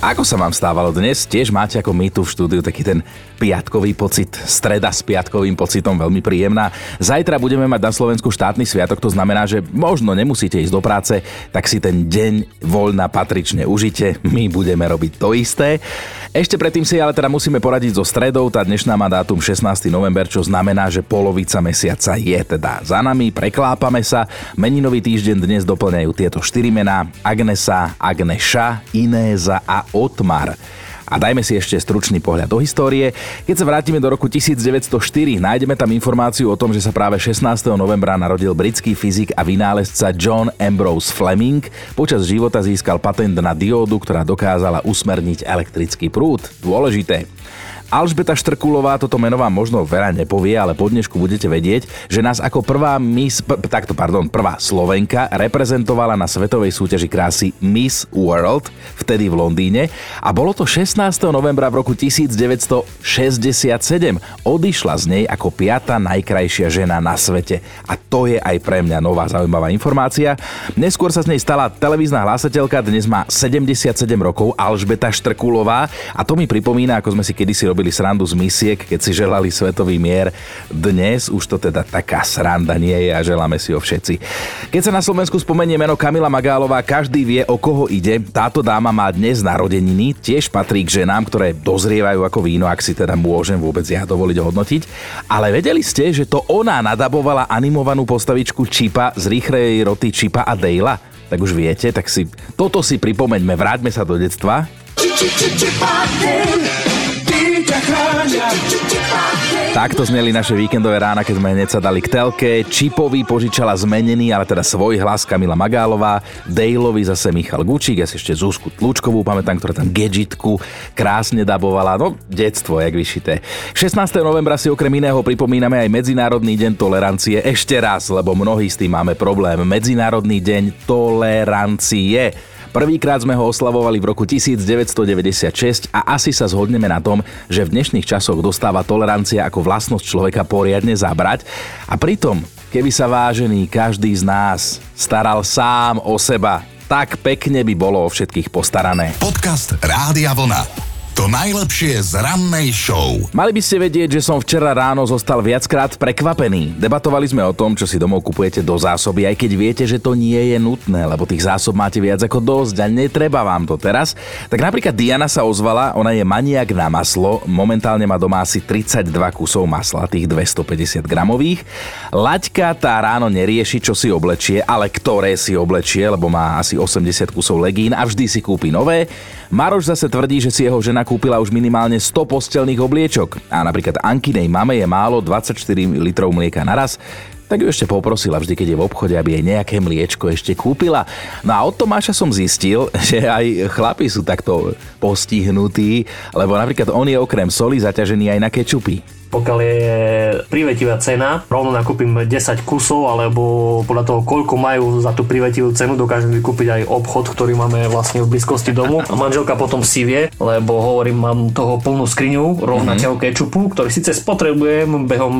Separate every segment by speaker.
Speaker 1: Ako sa vám stávalo dnes? Tiež máte ako my tu v štúdiu taký ten piatkový pocit, streda s piatkovým pocitom veľmi príjemná. Zajtra budeme mať na Slovensku štátny sviatok, to znamená, že možno nemusíte ísť do práce, tak si ten deň voľna patrične užite. My budeme robiť to isté. Ešte predtým si ale teda musíme poradiť so stredou, tá dnešná má dátum 16. november, čo znamená, že polovica mesiaca je teda za nami, preklápame sa. Meninový týždeň dnes doplňajú tieto štyri mená Agnesa, Agneša, Inéza a Otmar. A dajme si ešte stručný pohľad do histórie. Keď sa vrátime do roku 1904, nájdeme tam informáciu o tom, že sa práve 16. novembra narodil britský fyzik a vynálezca John Ambrose Fleming. Počas života získal patent na diódu, ktorá dokázala usmerniť elektrický prúd. Dôležité. Alžbeta Štrkulová toto meno vám možno veľa nepovie, ale po dnešku budete vedieť, že nás ako prvá Miss, p- takto, pardon, prvá Slovenka reprezentovala na svetovej súťaži krásy Miss World, vtedy v Londýne a bolo to 16. novembra v roku 1967. Odišla z nej ako piata najkrajšia žena na svete a to je aj pre mňa nová zaujímavá informácia. Neskôr sa z nej stala televízna hlásateľka, dnes má 77 rokov Alžbeta Štrkulová a to mi pripomína, ako sme si kedysi robili robili srandu z misiek, keď si želali svetový mier. Dnes už to teda taká sranda nie je a želáme si ho všetci. Keď sa na Slovensku spomenie meno Kamila Magálová, každý vie, o koho ide. Táto dáma má dnes narodeniny, tiež patrí k ženám, ktoré dozrievajú ako víno, ak si teda môžem vôbec ja dovoliť hodnotiť. Ale vedeli ste, že to ona nadabovala animovanú postavičku Čipa z rýchlej roty Čipa a Dejla? Tak už viete, tak si toto si pripomeňme, vráťme sa do detstva. Takto zneli naše víkendové rána, keď sme hneď sa dali k telke. Čipovi požičala zmenený, ale teda svoj hlas Kamila Magálová, Dejlovi zase Michal Gučík, ja si ešte Zuzku Tlučkovú pamätám, ktorá tam Gadgetku krásne dabovala. No, detstvo, jak vyšité. 16. novembra si okrem iného pripomíname aj Medzinárodný deň tolerancie. Ešte raz, lebo mnohí s tým máme problém. Medzinárodný deň tolerancie. Prvýkrát sme ho oslavovali v roku 1996 a asi sa zhodneme na tom, že v dnešných časoch dostáva tolerancia ako vlastnosť človeka poriadne zabrať a pritom, keby sa vážený každý z nás staral sám o seba, tak pekne by bolo o všetkých postarané.
Speaker 2: Podcast Rádia Vlna. To najlepšie z rannej show.
Speaker 1: Mali by ste vedieť, že som včera ráno zostal viackrát prekvapený. Debatovali sme o tom, čo si domov kupujete do zásoby, aj keď viete, že to nie je nutné, lebo tých zásob máte viac ako dosť a netreba vám to teraz. Tak napríklad Diana sa ozvala, ona je maniak na maslo, momentálne má doma asi 32 kusov masla, tých 250 gramových. Laďka tá ráno nerieši, čo si oblečie, ale ktoré si oblečie, lebo má asi 80 kusov legín a vždy si kúpi nové. Maroš zase tvrdí, že si jeho žena kúpila už minimálne 100 postelných obliečok. A napríklad Ankinej mame je málo 24 litrov mlieka naraz, tak ju ešte poprosila vždy, keď je v obchode, aby jej nejaké mliečko ešte kúpila. No a od Tomáša som zistil, že aj chlapi sú takto postihnutí, lebo napríklad on je okrem soli zaťažený aj na kečupy
Speaker 3: pokiaľ je privetivá cena, rovno nakúpim 10 kusov, alebo podľa toho, koľko majú za tú privetivú cenu, dokážem vykúpiť aj obchod, ktorý máme vlastne v blízkosti domu. A manželka potom si vie, lebo hovorím, mám toho plnú skriňu rovnakého mm-hmm. kečupu, ktorý síce spotrebujem behom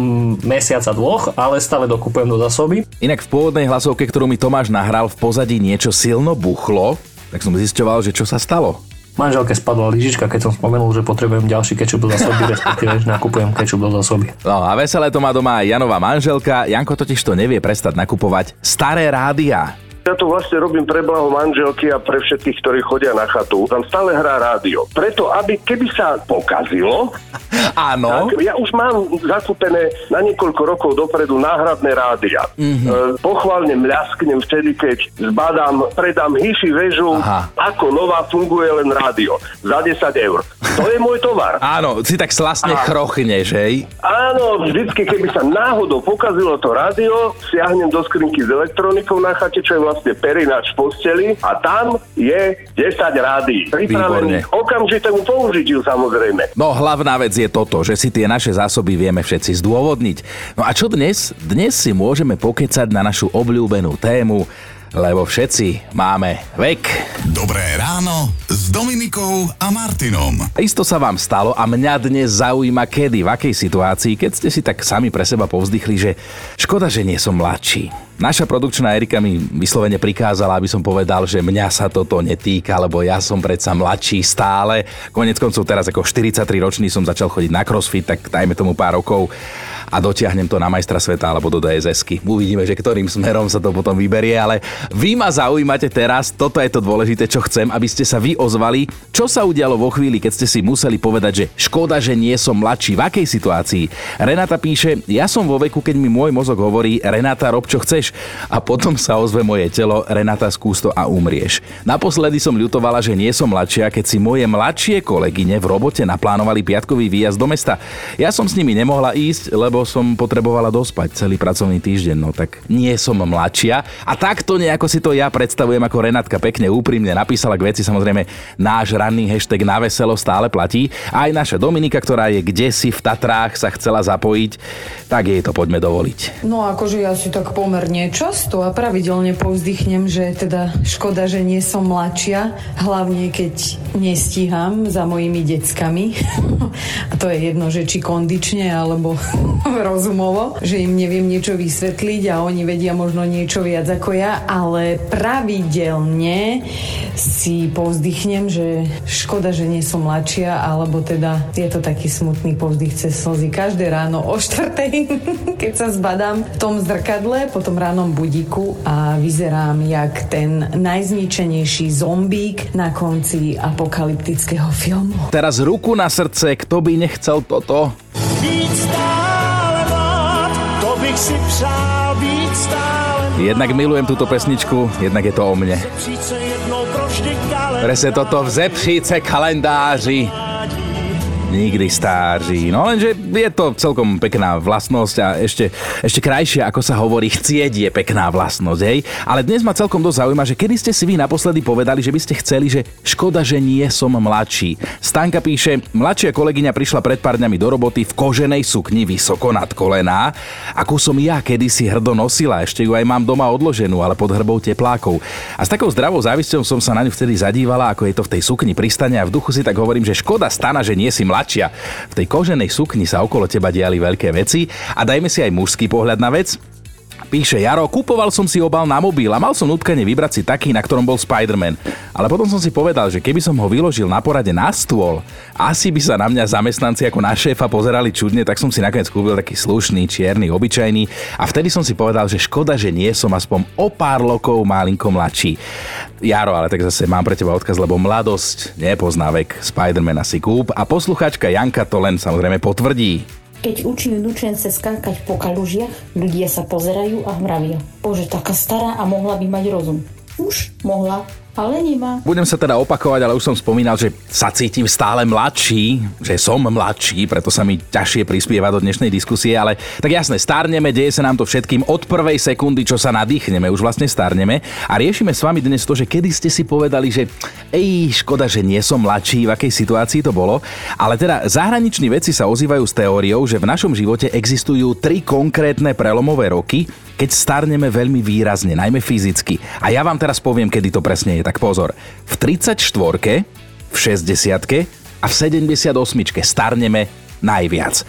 Speaker 3: mesiaca dvoch, ale stále dokupujem do zásoby.
Speaker 1: Inak v pôvodnej hlasovke, ktorú mi Tomáš nahral, v pozadí niečo silno buchlo, tak som zisťoval, že čo sa stalo.
Speaker 3: Manželke spadla lyžička, keď som spomenul, že potrebujem ďalší kečup do zásoby, respektíve, že nakupujem kečup do zásoby.
Speaker 1: No a veselé to má doma aj Janová manželka. Janko totiž to nevie prestať nakupovať staré rádia.
Speaker 4: Ja to vlastne robím pre blaho manželky a pre všetkých, ktorí chodia na chatu. Tam stále hrá rádio. Preto, aby keby sa pokazilo,
Speaker 1: Áno.
Speaker 4: Tak ja už mám zakúpené na niekoľko rokov dopredu náhradné rádia. Mm-hmm. E, pochválne mľasknem vtedy, keď zbadám, predám hiši väžu, Aha. ako nová funguje len rádio. Za 10 eur. To je môj tovar.
Speaker 1: Áno, si tak slastne a... chrochneš, hej?
Speaker 4: Áno, vždycky, keby sa náhodou pokazilo to rádio, siahnem do skrinky s elektronikou na chate, čo je vlastne perinač v posteli a tam je 10 rádií. Pripravených okamžitému použitiu samozrejme.
Speaker 1: No hlavná vec je toto, že si tie naše zásoby vieme všetci zdôvodniť. No a čo dnes? Dnes si môžeme pokecať na našu obľúbenú tému lebo všetci máme vek.
Speaker 2: Dobré ráno s Dominikou a Martinom.
Speaker 1: Isto sa vám stalo a mňa dnes zaujíma kedy, v akej situácii, keď ste si tak sami pre seba povzdychli, že škoda, že nie som mladší. Naša produkčná Erika mi vyslovene prikázala, aby som povedal, že mňa sa toto netýka, lebo ja som predsa mladší stále. Konec koncov teraz ako 43 ročný som začal chodiť na crossfit, tak dajme tomu pár rokov a dotiahnem to na majstra sveta alebo do DSS-ky. Uvidíme, že ktorým smerom sa to potom vyberie, ale vy ma zaujímate teraz, toto je to dôležité, čo chcem, aby ste sa vy ozvali. Čo sa udialo vo chvíli, keď ste si museli povedať, že škoda, že nie som mladší, v akej situácii? Renata píše, ja som vo veku, keď mi môj mozog hovorí, Renata, rob čo chceš. A potom sa ozve moje telo, Renata, skús to a umrieš. Naposledy som ľutovala, že nie som mladšia, keď si moje mladšie kolegyne v robote naplánovali piatkový výjazd do mesta. Ja som s nimi nemohla ísť, lebo som potrebovala dospať celý pracovný týždeň, no tak nie som mladšia. A takto nejako si to ja predstavujem, ako Renátka pekne úprimne napísala k veci, samozrejme náš ranný hashtag na veselo stále platí. Aj naša Dominika, ktorá je kde si v Tatrách sa chcela zapojiť, tak jej to poďme dovoliť.
Speaker 5: No akože ja si tak pomerne často a pravidelne povzdychnem, že teda škoda, že nie som mladšia, hlavne keď nestíham za mojimi deckami. a to je jedno, že či kondične alebo rozumovo, že im neviem niečo vysvetliť a oni vedia možno niečo viac ako ja, ale pravidelne si povzdychnem, že škoda, že nie som mladšia, alebo teda je to taký smutný povzdych cez slzy. Každé ráno o štvrtej, keď sa zbadám v tom zrkadle, po tom ránom budíku a vyzerám jak ten najzničenejší zombík na konci apokalyptického filmu.
Speaker 1: Teraz ruku na srdce, kto by nechcel toto? bych si přál být stále Jednak milujem túto pesničku, jednak je to o mne. Presne toto v zepříce kalendáři nikdy stáří. No lenže je to celkom pekná vlastnosť a ešte, ešte krajšia, ako sa hovorí, chcieť je pekná vlastnosť, hej. Ale dnes ma celkom dosť zaujíma, že kedy ste si vy naposledy povedali, že by ste chceli, že škoda, že nie som mladší. Stanka píše, mladšia kolegyňa prišla pred pár dňami do roboty v koženej sukni vysoko nad kolená, ako som ja kedysi hrdo nosila, ešte ju aj mám doma odloženú, ale pod hrbou teplákov. A s takou zdravou závisťou som sa na ňu vtedy zadívala, ako je to v tej sukni pristane a v duchu si tak hovorím, že škoda stana, že nie si mladší tlačia. V tej koženej sukni sa okolo teba diali veľké veci a dajme si aj mužský pohľad na vec. Píše Jaro, kupoval som si obal na mobil a mal som nutkane vybrať si taký, na ktorom bol Spider-Man. Ale potom som si povedal, že keby som ho vyložil na porade na stôl, asi by sa na mňa zamestnanci ako na šéfa pozerali čudne, tak som si nakoniec kúpil taký slušný, čierny, obyčajný a vtedy som si povedal, že škoda, že nie som aspoň o pár lokov malinko mladší. Jaro, ale tak zase mám pre teba odkaz, lebo mladosť nepozná vek. Spider-Man si kúp a posluchačka Janka to len samozrejme potvrdí.
Speaker 6: Keď učím nučence skákať po kalužiach, ľudia sa pozerajú a mravia. Bože, taká stará a mohla by mať rozum. Už mohla, ale nemá.
Speaker 1: Budem sa teda opakovať, ale už som spomínal, že sa cítim stále mladší, že som mladší, preto sa mi ťažšie prispieva do dnešnej diskusie, ale tak jasné, starneme, deje sa nám to všetkým od prvej sekundy, čo sa nadýchneme, už vlastne starneme a riešime s vami dnes to, že kedy ste si povedali, že ej, škoda, že nie som mladší, v akej situácii to bolo, ale teda zahraniční veci sa ozývajú s teóriou, že v našom živote existujú tri konkrétne prelomové roky, keď starneme veľmi výrazne, najmä fyzicky. A ja vám teraz poviem, kedy to presne je, tak pozor. V 34 v 60 a v 78 starneme najviac.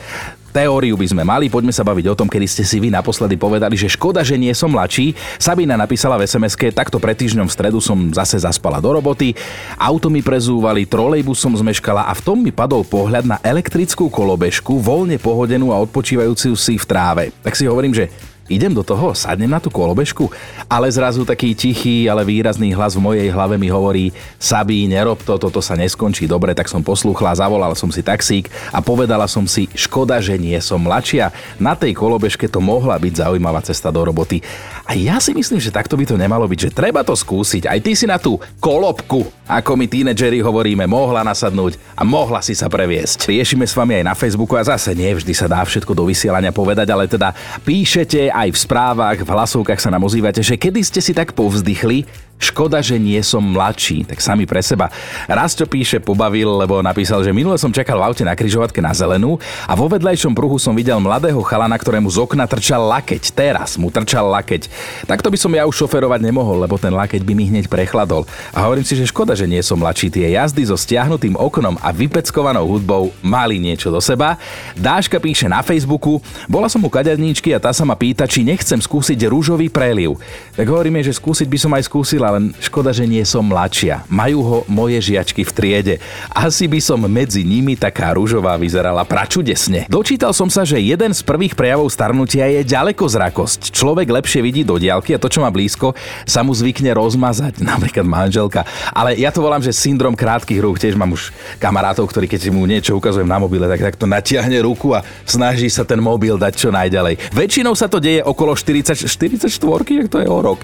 Speaker 1: Teóriu by sme mali, poďme sa baviť o tom, kedy ste si vy naposledy povedali, že škoda, že nie som mladší. Sabina napísala v sms takto pred týždňom v stredu som zase zaspala do roboty, auto mi prezúvali, trolejbus som zmeškala a v tom mi padol pohľad na elektrickú kolobežku, voľne pohodenú a odpočívajúcu si v tráve. Tak si hovorím, že idem do toho, sadnem na tú kolobežku, ale zrazu taký tichý, ale výrazný hlas v mojej hlave mi hovorí Sabí, nerob to, toto sa neskončí dobre, tak som poslúchla, zavolal som si taxík a povedala som si, škoda, že nie som mladšia. Na tej kolobežke to mohla byť zaujímavá cesta do roboty. A ja si myslím, že takto by to nemalo byť, že treba to skúsiť. Aj ty si na tú kolobku, ako my tínedžeri hovoríme, mohla nasadnúť a mohla si sa previesť. Riešime s vami aj na Facebooku a zase nie vždy sa dá všetko do vysielania povedať, ale teda píšete aj v správach, v hlasovkách sa nám ozývate, že kedy ste si tak povzdychli, Škoda, že nie som mladší, tak sami pre seba. Raz čo píše, pobavil, lebo napísal, že minule som čakal v aute na kryžovatke na zelenú a vo vedľajšom pruhu som videl mladého chalana, ktorému z okna trčal lakeť. Teraz mu trčal lakeť. Takto by som ja už šoferovať nemohol, lebo ten lakeť by mi hneď prechladol. A hovorím si, že škoda, že nie som mladší. Tie jazdy so stiahnutým oknom a vypeckovanou hudbou mali niečo do seba. Dáška píše na Facebooku, bola som u kaderníčky a tá sa ma pýta, či nechcem skúsiť rúžový preliv. Tak hovoríme, že skúsiť by som aj skúsila, len škoda, že nie som mladšia. Majú ho moje žiačky v triede. Asi by som medzi nimi taká rúžová vyzerala pračudesne. Dočítal som sa, že jeden z prvých prejavov starnutia je ďalekozrakosť. Človek lepšie vidí do diaľky a to, čo má blízko, sa mu zvykne rozmazať, napríklad manželka. Ale ja to volám, že syndrom krátkých rúk. Tiež mám už kamarátov, ktorí keď mu niečo ukazujem na mobile, tak takto natiahne ruku a snaží sa ten mobil dať čo najďalej. Väčšinou sa to deje okolo 40, 44, ak to je o rok,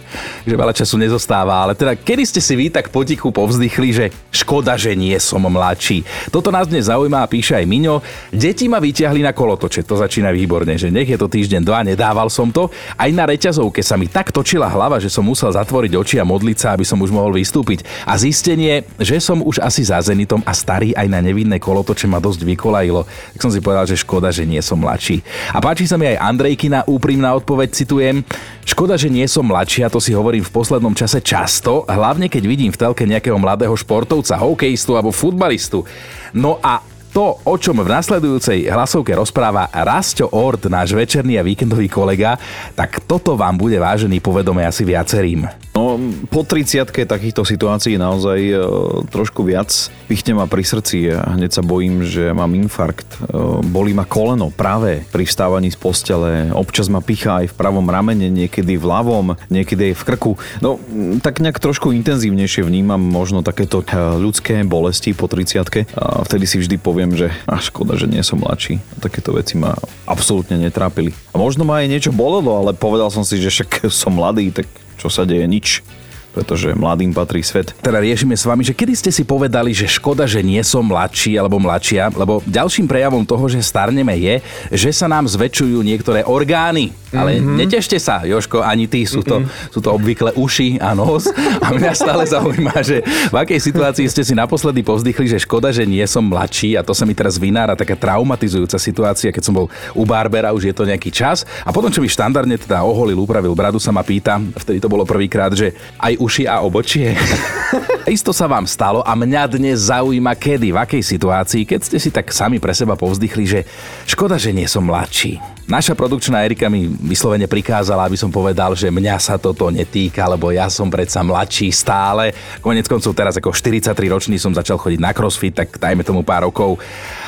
Speaker 1: že veľa času nezostáva ale teda kedy ste si vy tak potichu povzdychli, že škoda, že nie som mladší. Toto nás dnes zaujíma a píše aj Miňo. Deti ma vyťahli na kolotoče, to začína výborne, že nech je to týždeň dva, nedával som to. Aj na reťazovke sa mi tak točila hlava, že som musel zatvoriť oči a modliť sa, aby som už mohol vystúpiť. A zistenie, že som už asi za Zenitom a starý aj na nevinné kolotoče ma dosť vykolajilo. Tak som si povedal, že škoda, že nie som mladší. A páči sa mi aj Andrejkina úprimná odpoveď, citujem. Škoda, že nie som mladší, a to si hovorím v poslednom čase často, hlavne keď vidím v telke nejakého mladého športovca, hokejistu alebo futbalistu. No a to, o čom v nasledujúcej hlasovke rozpráva Rasto Ort, náš večerný a víkendový kolega, tak toto vám bude vážený povedome asi viacerým.
Speaker 7: No, po 30 takýchto situácií naozaj e, trošku viac pichne ma pri srdci a hneď sa bojím, že mám infarkt. E, bolí ma koleno práve pri vstávaní z postele. Občas ma pichá aj v pravom ramene, niekedy v ľavom, niekedy aj v krku. No, tak nejak trošku intenzívnejšie vnímam možno takéto e, ľudské bolesti po 30 a vtedy si vždy poviem, že a škoda, že nie som mladší. Takéto veci ma absolútne netrápili. A možno ma aj niečo bolelo, ale povedal som si, že však som mladý, tak čo sa deje, nič pretože mladým patrí svet.
Speaker 1: Teda riešime s vami, že kedy ste si povedali, že škoda, že nie som mladší alebo mladšia, lebo ďalším prejavom toho, že starneme je, že sa nám zväčšujú niektoré orgány. Ale mm-hmm. netešte sa, Joško, ani ty, sú to, mm-hmm. sú to obvykle uši a nos. A mňa stále zaujíma, že v akej situácii ste si naposledy povzdychli, že škoda, že nie som mladší a to sa mi teraz vynára taká traumatizujúca situácia, keď som bol u Barbera, už je to nejaký čas. A potom, čo mi štandardne teda oholil, upravil bradu, sa ma pýta, vtedy to bolo prvýkrát, že aj uši a obočie. Isto sa vám stalo a mňa dnes zaujíma kedy, v akej situácii, keď ste si tak sami pre seba povzdychli, že škoda, že nie som mladší. Naša produkčná Erika mi vyslovene prikázala, aby som povedal, že mňa sa toto netýka, lebo ja som predsa mladší stále. Konec koncov teraz ako 43 ročný som začal chodiť na crossfit, tak dajme tomu pár rokov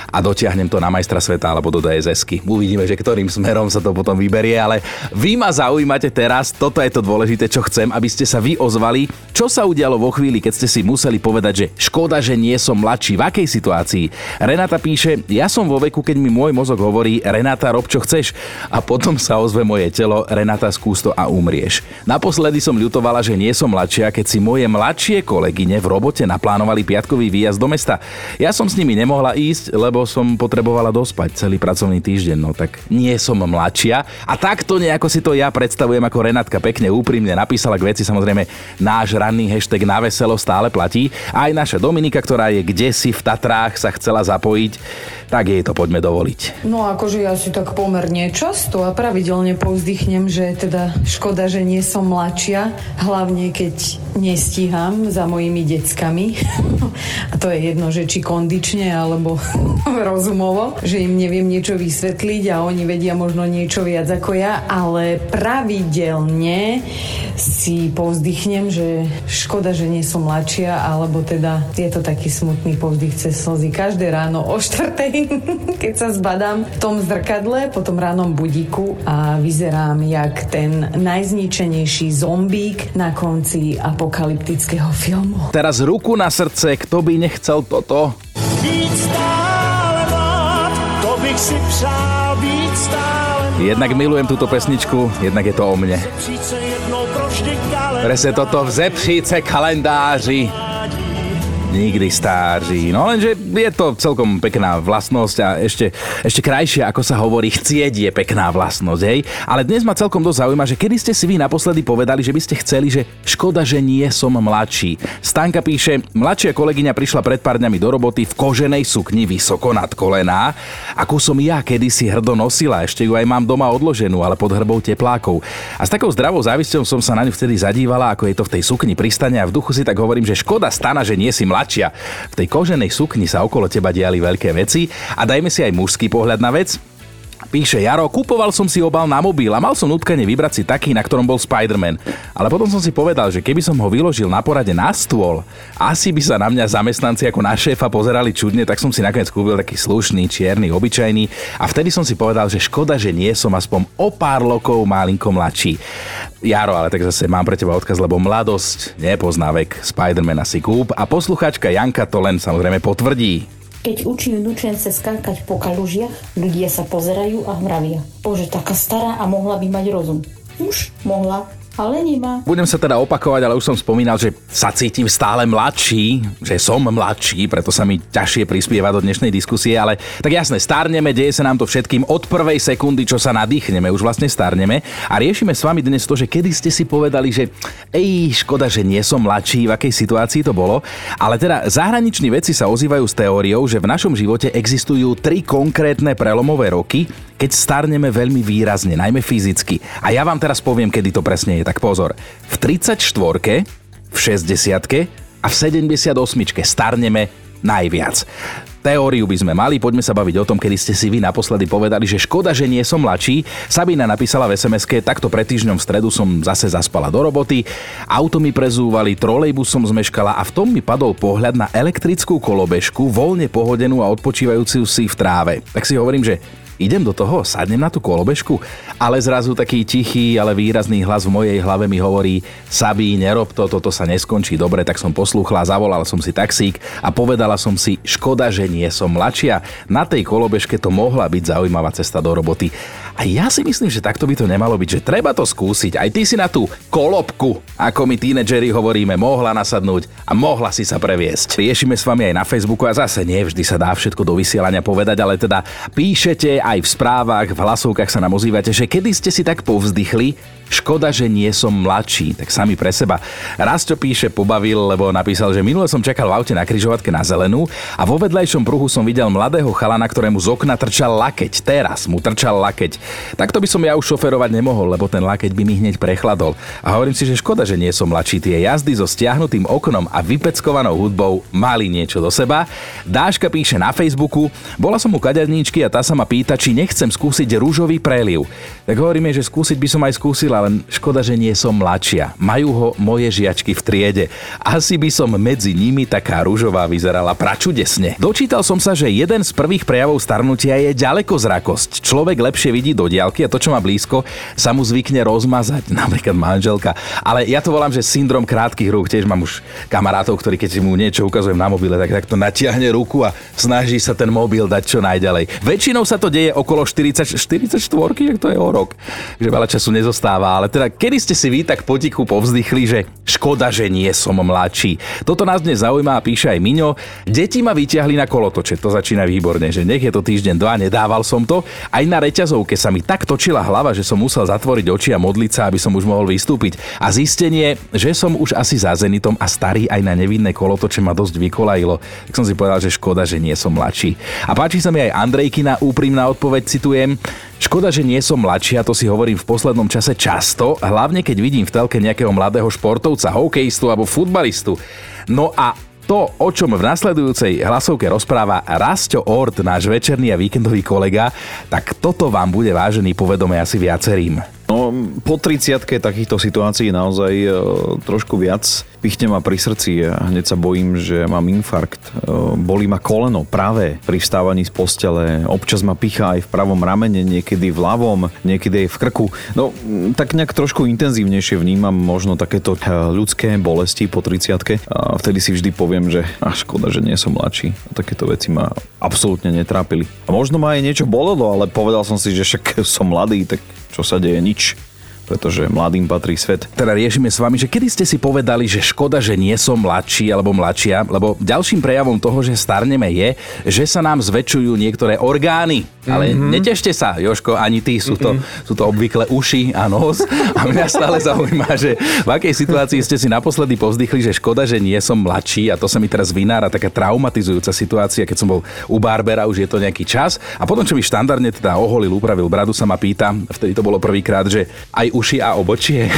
Speaker 1: a dotiahnem to na majstra sveta alebo do DSS-ky. Uvidíme, že ktorým smerom sa to potom vyberie, ale vy ma zaujímate teraz, toto je to dôležité, čo chcem, aby ste sa vy ozvali, čo sa udialo vo chvíli, keď ste si museli povedať, že škoda, že nie som mladší, v akej situácii. Renata píše, ja som vo veku, keď mi môj mozog hovorí, Renata, rob čo chceš. A potom sa ozve moje telo, Renata, skús to a umrieš. Naposledy som ľutovala, že nie som mladšia, keď si moje mladšie kolegyne v robote naplánovali piatkový výjazd do mesta. Ja som s nimi nemohla ísť, lebo lebo som potrebovala dospať celý pracovný týždeň, no tak nie som mladšia. A takto nejako si to ja predstavujem, ako Renátka pekne úprimne napísala k veci, samozrejme náš ranný hashtag na veselo stále platí. Aj naša Dominika, ktorá je kde si v Tatrách, sa chcela zapojiť, tak jej to poďme dovoliť.
Speaker 5: No akože ja si tak pomerne často a pravidelne povzdychnem, že teda škoda, že nie som mladšia, hlavne keď nestíham za mojimi deckami. a to je jedno, že či kondične alebo rozumovo, že im neviem niečo vysvetliť a oni vedia možno niečo viac ako ja, ale pravidelne si povzdychnem, že škoda, že nie som mladšia, alebo teda je to taký smutný povzdych cez slzy. Každé ráno o štvrtej, keď sa zbadám v tom zrkadle, po tom ránom budíku a vyzerám jak ten najzničenejší zombík na konci apokalyptického filmu.
Speaker 1: Teraz ruku na srdce, kto by nechcel toto? si přál být stále Jednak milujem túto pesničku, jednak je to o mne. Presne toto v zepříce kalendáři. Nikdy stáří. No lenže je to celkom pekná vlastnosť a ešte, ešte krajšie, ako sa hovorí, chcieť je pekná vlastnosť, hej. Ale dnes ma celkom dosť zaujíma, že kedy ste si vy naposledy povedali, že by ste chceli, že škoda, že nie som mladší. Stanka píše, mladšia kolegyňa prišla pred pár dňami do roboty v koženej sukni vysoko nad kolená, ako som ja kedysi hrdo nosila, ešte ju aj mám doma odloženú, ale pod hrbou teplákov. A s takou zdravou závisťou som sa na ňu vtedy zadívala, ako je to v tej sukni pristane a v duchu si tak hovorím, že škoda stana, že nie si mladšia. V tej koženej sukni sa okolo teba diali veľké veci a dajme si aj mužský pohľad na vec. Píše Jaro, kupoval som si obal na mobil a mal som nutkane vybrať si taký, na ktorom bol Spider-Man. Ale potom som si povedal, že keby som ho vyložil na porade na stôl, asi by sa na mňa zamestnanci ako na šéfa pozerali čudne, tak som si nakoniec kúpil taký slušný, čierny, obyčajný a vtedy som si povedal, že škoda, že nie som aspoň o pár lokov malinko mladší. Jaro, ale tak zase mám pre teba odkaz, lebo mladosť nepozná vek. Spider-Man si kúp a posluchačka Janka to len samozrejme potvrdí.
Speaker 6: Keď učím vnúčence skákať po kalužiach, ľudia sa pozerajú a mravia. Bože, taká stará a mohla by mať rozum. Už mohla, ale nemá.
Speaker 1: Budem sa teda opakovať, ale už som spomínal, že sa cítim stále mladší, že som mladší, preto sa mi ťažšie prispieva do dnešnej diskusie, ale tak jasne, starneme, deje sa nám to všetkým od prvej sekundy, čo sa nadýchneme, už vlastne starneme a riešime s vami dnes to, že kedy ste si povedali, že ej, škoda, že nie som mladší, v akej situácii to bolo, ale teda zahraniční veci sa ozývajú s teóriou, že v našom živote existujú tri konkrétne prelomové roky, keď starneme veľmi výrazne, najmä fyzicky. A ja vám teraz poviem, kedy to presne je, tak pozor. V 34 v 60 a v 78 starneme najviac. Teóriu by sme mali, poďme sa baviť o tom, kedy ste si vy naposledy povedali, že škoda, že nie som mladší. Sabina napísala v sms takto pred týždňom v stredu som zase zaspala do roboty, auto mi prezúvali, trolejbus som zmeškala a v tom mi padol pohľad na elektrickú kolobežku, voľne pohodenú a odpočívajúcu si v tráve. Tak si hovorím, že idem do toho, sadnem na tú kolobežku, ale zrazu taký tichý, ale výrazný hlas v mojej hlave mi hovorí Sabí, nerob to, toto sa neskončí dobre, tak som poslúchla, zavolal som si taxík a povedala som si, škoda, že nie som mladšia. Na tej kolobežke to mohla byť zaujímavá cesta do roboty. A ja si myslím, že takto by to nemalo byť, že treba to skúsiť. Aj ty si na tú kolobku, ako my tínedžeri hovoríme, mohla nasadnúť a mohla si sa previesť. Riešime s vami aj na Facebooku a zase nie vždy sa dá všetko do vysielania povedať, ale teda píšete aj v správach, v hlasovkách sa nám ozývate, že kedy ste si tak povzdychli, Škoda, že nie som mladší, tak sami pre seba. Raz čo píše, pobavil, lebo napísal, že minule som čakal v aute na kryžovatke na zelenú a vo vedľajšom pruhu som videl mladého chalana, ktorému z okna trčal lakeť. Teraz mu trčal lakeť. Takto by som ja už šoferovať nemohol, lebo ten lakeť by mi hneď prechladol. A hovorím si, že škoda, že nie som mladší. Tie jazdy so stiahnutým oknom a vypeckovanou hudbou mali niečo do seba. Dáška píše na Facebooku, bola som u kaderníčky a tá sa ma pýta, či nechcem skúsiť rúžový preliv. Tak hovoríme, že skúsiť by som aj skúsila, len škoda, že nie som mladšia. Majú ho moje žiačky v triede. Asi by som medzi nimi taká rúžová vyzerala pračudesne. Dočítal som sa, že jeden z prvých prejavov starnutia je ďalekozrakosť. Človek lepšie vidí do diálky a to, čo má blízko, sa mu zvykne rozmazať, napríklad manželka. Ale ja to volám, že syndrom krátkých rúk. Tiež mám už kamarátov, ktorí keď mu niečo ukazujem na mobile, tak, tak to natiahne ruku a snaží sa ten mobil dať čo najďalej. Väčšinou sa to deje okolo 40, 44, ak to je o rok. Že veľa času nezostáva ale teda kedy ste si vy tak potichu povzdychli, že škoda, že nie som mladší. Toto nás dnes zaujíma a píše aj Miňo. Deti ma vyťahli na kolotoče, to začína výborne, že nech je to týždeň dva, nedával som to. Aj na reťazovke sa mi tak točila hlava, že som musel zatvoriť oči a modliť sa, aby som už mohol vystúpiť. A zistenie, že som už asi za Zenitom a starý aj na nevinné kolotoče ma dosť vykolajilo. Tak som si povedal, že škoda, že nie som mladší. A páči sa mi aj Andrejkina úprimná odpoveď, citujem. Škoda, že nie som mladší, a to si hovorím v poslednom čase často, hlavne keď vidím v telke nejakého mladého športovca, hokejistu alebo futbalistu. No a to, o čom v nasledujúcej hlasovke rozpráva Rasto Ort, náš večerný a víkendový kolega, tak toto vám bude vážený povedome asi viacerým.
Speaker 7: No, po 30 takýchto situácií naozaj e, trošku viac pichne ma pri srdci a hneď sa bojím, že mám infarkt. E, bolí ma koleno práve pri vstávaní z postele. Občas ma pichá aj v pravom ramene, niekedy v ľavom, niekedy aj v krku. No, tak nejak trošku intenzívnejšie vnímam možno takéto e, ľudské bolesti po 30 a vtedy si vždy poviem, že a škoda, že nie som mladší. Takéto veci ma absolútne netrápili. A možno ma aj niečo bolelo, ale povedal som si, že však som mladý, tak čo sa deje? Nič. Pretože mladým patrí svet.
Speaker 1: Teda riešime s vami, že kedy ste si povedali, že škoda, že nie som mladší alebo mladšia, lebo ďalším prejavom toho, že starneme je, že sa nám zväčšujú niektoré orgány. Ale mm-hmm. netešte sa, Joško, ani ty, sú to, mm-hmm. sú to obvykle uši a nos. A mňa stále zaujíma, že v akej situácii ste si naposledy povzdychli, že škoda, že nie som mladší a to sa mi teraz vynára taká traumatizujúca situácia, keď som bol u Barbera, už je to nejaký čas. A potom, čo mi štandardne teda oholil, upravil bradu, sa ma pýta, vtedy to bolo prvýkrát, že aj uši a obočie.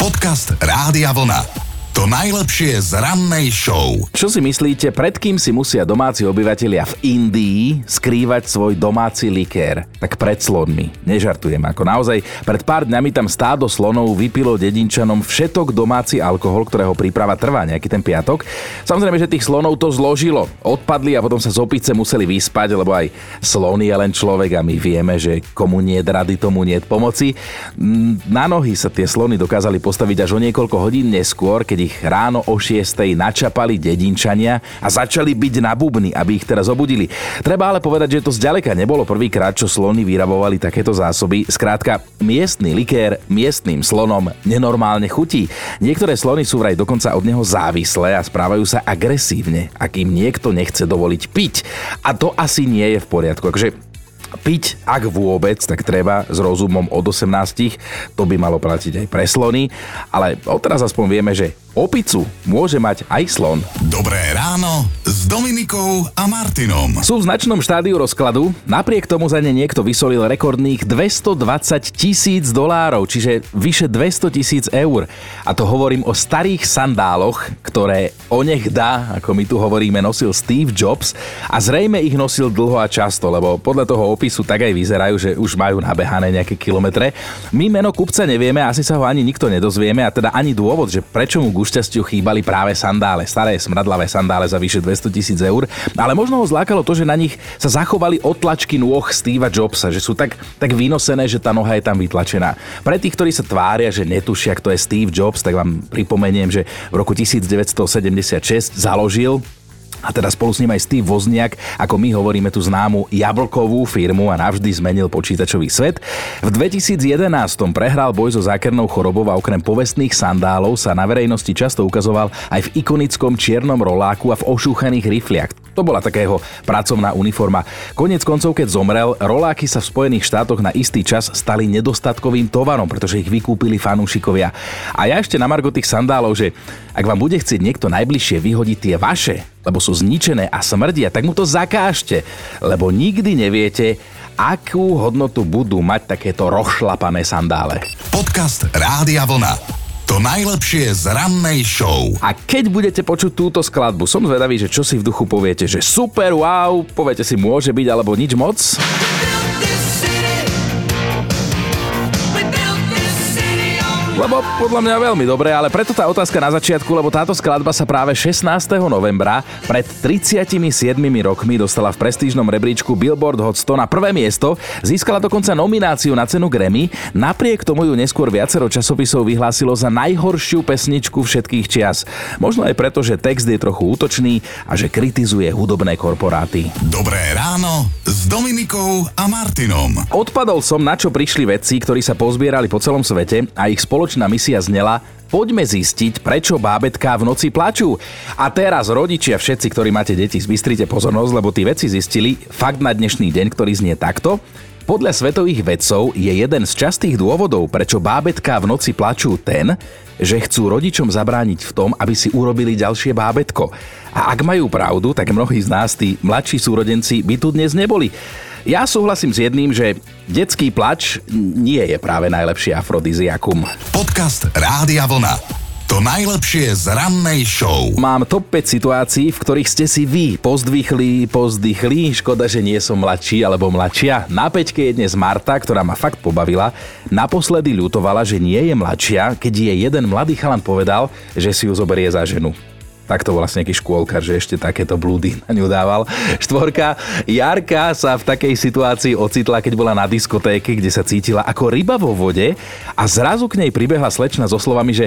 Speaker 2: Podcast Rádia Vlna. To najlepšie z rannej show.
Speaker 1: Čo si myslíte, pred kým si musia domáci obyvatelia v Indii skrývať svoj domáci likér? Tak pred slonmi. Nežartujem, ako naozaj. Pred pár dňami tam stádo slonov vypilo dedinčanom všetok domáci alkohol, ktorého príprava trvá nejaký ten piatok. Samozrejme, že tých slonov to zložilo. Odpadli a potom sa z opice museli vyspať, lebo aj slon je len človek a my vieme, že komu nie rady, tomu nie pomoci. Mm, na nohy sa tie slony dokázali postaviť až o niekoľko hodín neskôr, keď ich ráno o 6. načapali dedinčania a začali byť na bubny, aby ich teraz obudili. Treba ale povedať, že to zďaleka nebolo prvýkrát, čo slony vyrabovali takéto zásoby. Skrátka, miestny likér miestnym slonom nenormálne chutí. Niektoré slony sú vraj dokonca od neho závislé a správajú sa agresívne, ak im niekto nechce dovoliť piť. A to asi nie je v poriadku. Akože piť, ak vôbec, tak treba s rozumom od 18. To by malo platiť aj pre slony, ale odteraz aspoň vieme, že Opicu môže mať aj slon.
Speaker 2: Dobré ráno s Dominikou a Martinom.
Speaker 1: Sú v značnom štádiu rozkladu, napriek tomu za ne niekto vysolil rekordných 220 tisíc dolárov, čiže vyše 200 tisíc eur. A to hovorím o starých sandáloch, ktoré onech dá, ako my tu hovoríme, nosil Steve Jobs a zrejme ich nosil dlho a často, lebo podľa toho opisu tak aj vyzerajú, že už majú nabehané nejaké kilometre. My meno kupca nevieme, asi sa ho ani nikto nedozvieme a teda ani dôvod, že prečo mu ku šťastiu chýbali práve sandále, staré smradlavé sandále za vyše 200 tisíc eur, ale možno ho zlákalo to, že na nich sa zachovali otlačky nôh Steva Jobsa, že sú tak, tak vynosené, že tá noha je tam vytlačená. Pre tých, ktorí sa tvária, že netušia, kto je Steve Jobs, tak vám pripomeniem, že v roku 1976 založil a teda spolu s ním aj Steve Wozniak, ako my hovoríme tú známu jablkovú firmu a navždy zmenil počítačový svet. V 2011 prehral boj so zákernou chorobou a okrem povestných sandálov sa na verejnosti často ukazoval aj v ikonickom čiernom roláku a v ošúchaných rifliach. To bola takého pracovná uniforma. Konec koncov, keď zomrel, roláky sa v Spojených štátoch na istý čas stali nedostatkovým tovarom, pretože ich vykúpili fanúšikovia. A ja ešte na margo tých sandálov, že ak vám bude chcieť niekto najbližšie vyhodiť tie vaše, lebo sú zničené a smrdia, tak mu to zakážte, lebo nikdy neviete, akú hodnotu budú mať takéto rozšlapané sandále.
Speaker 2: Podcast Rádia Vlna. To najlepšie z rannej show.
Speaker 1: A keď budete počuť túto skladbu, som zvedavý, že čo si v duchu poviete, že super, wow, poviete si môže byť alebo nič moc. Lebo podľa mňa veľmi dobre, ale preto tá otázka na začiatku, lebo táto skladba sa práve 16. novembra pred 37 rokmi dostala v prestížnom rebríčku Billboard Hot 100 na prvé miesto, získala dokonca nomináciu na cenu Grammy, napriek tomu ju neskôr viacero časopisov vyhlásilo za najhoršiu pesničku všetkých čias. Možno aj preto, že text je trochu útočný a že kritizuje hudobné korporáty.
Speaker 2: Dobré ráno s Dominikou a Martinom.
Speaker 1: Odpadol som, na čo prišli vedci, ktorí sa pozbierali po celom svete a ich spoločnosť spoločná misia znela Poďme zistiť, prečo bábetká v noci plačú. A teraz, rodičia, všetci, ktorí máte deti, zbystrite pozornosť, lebo tí veci zistili fakt na dnešný deň, ktorý znie takto. Podľa svetových vedcov je jeden z častých dôvodov, prečo bábetká v noci plačú ten, že chcú rodičom zabrániť v tom, aby si urobili ďalšie bábetko. A ak majú pravdu, tak mnohí z nás, tí mladší súrodenci, by tu dnes neboli. Ja súhlasím s jedným, že detský plač nie je práve najlepší afrodiziakum.
Speaker 2: Podcast Rádia Vlna. To najlepšie z rannej show.
Speaker 1: Mám top 5 situácií, v ktorých ste si vy pozdvichli, pozdychli. Škoda, že nie som mladší alebo mladšia. Na peťke je dnes Marta, ktorá ma fakt pobavila. Naposledy ľutovala, že nie je mladšia, keď jej jeden mladý chalan povedal, že si ju zoberie za ženu takto vlastne nejaký škôlkar, že ešte takéto blúdy na ňu dával. Štvorka, Jarka sa v takej situácii ocitla, keď bola na diskotéke, kde sa cítila ako ryba vo vode a zrazu k nej pribehla slečna so slovami, že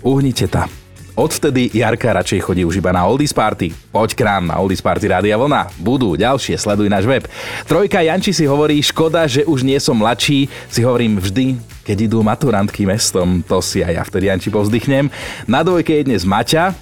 Speaker 1: uhnite ta. Odvtedy Jarka radšej chodí už iba na Oldies Party. Poď k nám na Oldies Party Rádia Vlna. Budú ďalšie, sleduj náš web. Trojka Janči si hovorí, škoda, že už nie som mladší. Si hovorím vždy, keď idú maturantky mestom, to si aj ja vtedy Janči povzdychnem. Na dvojke je dnes Maťa,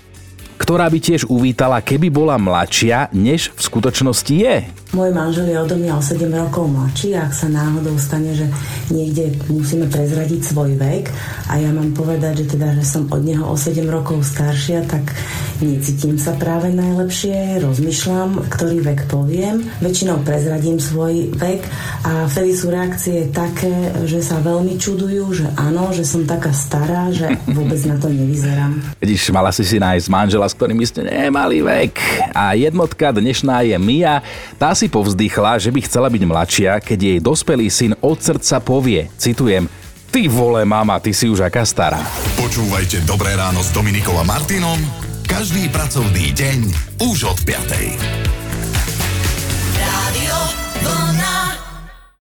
Speaker 1: ktorá by tiež uvítala, keby bola mladšia, než v skutočnosti je.
Speaker 8: Môj manžel je odo mňa o 7 rokov mladší a ak sa náhodou stane, že niekde musíme prezradiť svoj vek a ja mám povedať, že teda, že som od neho o 7 rokov staršia, tak necítim sa práve najlepšie, rozmýšľam, ktorý vek poviem, väčšinou prezradím svoj vek a vtedy sú reakcie také, že sa veľmi čudujú, že áno, že som taká stará, že vôbec na to nevyzerám.
Speaker 1: Vidíš, mala si si nájsť manžela, s ktorým ste nemali vek. A jednotka dnešná je Mia, tá si povzdychla, že by chcela byť mladšia, keď jej dospelý syn od srdca povie, citujem, Ty vole, mama, ty si už aká stará.
Speaker 2: Počúvajte Dobré ráno s Dominikom a Martinom každý pracovný deň už od 5.